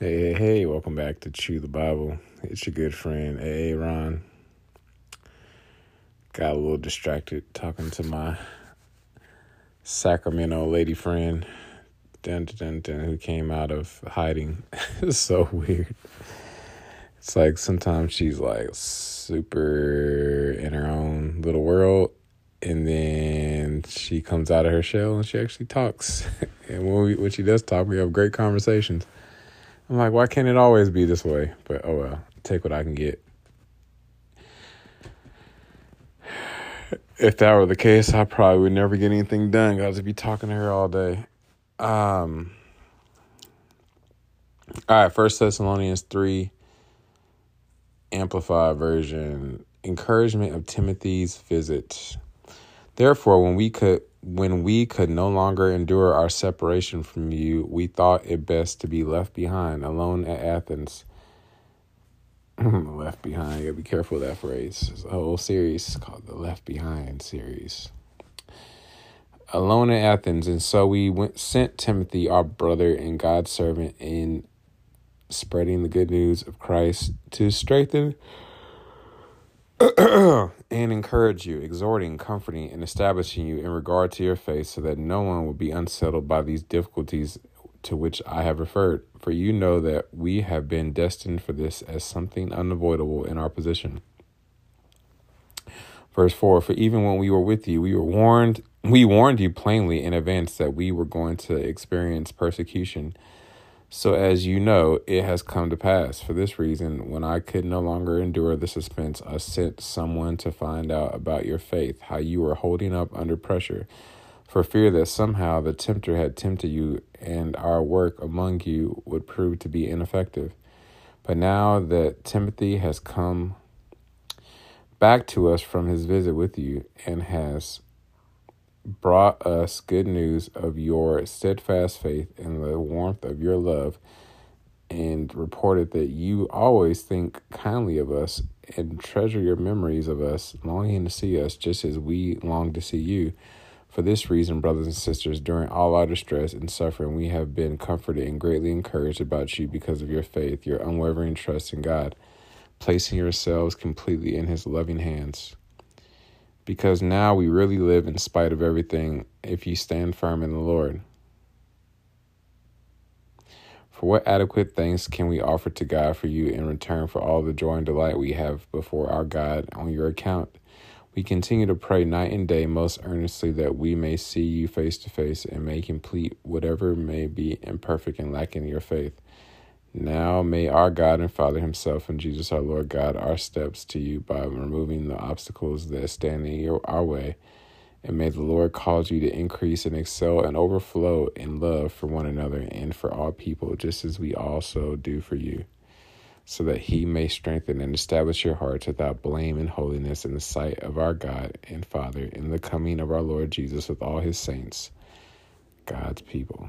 Hey, hey, hey, welcome back to Chew the Bible. It's your good friend, AA Ron. Got a little distracted talking to my Sacramento lady friend, dun, dun, dun, who came out of hiding. it's so weird. It's like sometimes she's like super in her own little world, and then she comes out of her shell and she actually talks. and when, we, when she does talk, we have great conversations. I'm like, why can't it always be this way? But oh well, take what I can get. If that were the case, I probably would never get anything done. Got to be talking to her all day. Um. All right, First Thessalonians three. Amplified version. Encouragement of Timothy's visit. Therefore, when we could when we could no longer endure our separation from you, we thought it best to be left behind, alone at Athens. left behind. You gotta be careful of that phrase. There's a whole series called the Left Behind series. Alone at Athens, and so we went sent Timothy, our brother and God's servant, in spreading the good news of Christ to strengthen and encourage you, exhorting, comforting, and establishing you in regard to your faith, so that no one will be unsettled by these difficulties to which I have referred. For you know that we have been destined for this as something unavoidable in our position. Verse 4 For even when we were with you, we were warned, we warned you plainly in advance that we were going to experience persecution so, as you know, it has come to pass. For this reason, when I could no longer endure the suspense, I sent someone to find out about your faith, how you were holding up under pressure, for fear that somehow the tempter had tempted you and our work among you would prove to be ineffective. But now that Timothy has come back to us from his visit with you and has brought us good news of your steadfast faith and the warmth of your love, and reported that you always think kindly of us and treasure your memories of us, longing to see us just as we long to see you. For this reason, brothers and sisters, during all our distress and suffering, we have been comforted and greatly encouraged about you because of your faith, your unwavering trust in God, placing yourselves completely in His loving hands because now we really live in spite of everything if you stand firm in the Lord. For what adequate thanks can we offer to God for you in return for all the joy and delight we have before our God on your account? We continue to pray night and day most earnestly that we may see you face to face and may complete whatever may be imperfect and lacking in your faith now may our God and Father Himself and Jesus our Lord guide our steps to you by removing the obstacles that stand in your, our way. And may the Lord cause you to increase and excel and overflow in love for one another and for all people, just as we also do for you, so that He may strengthen and establish your hearts without blame and holiness in the sight of our God and Father in the coming of our Lord Jesus with all His saints, God's people.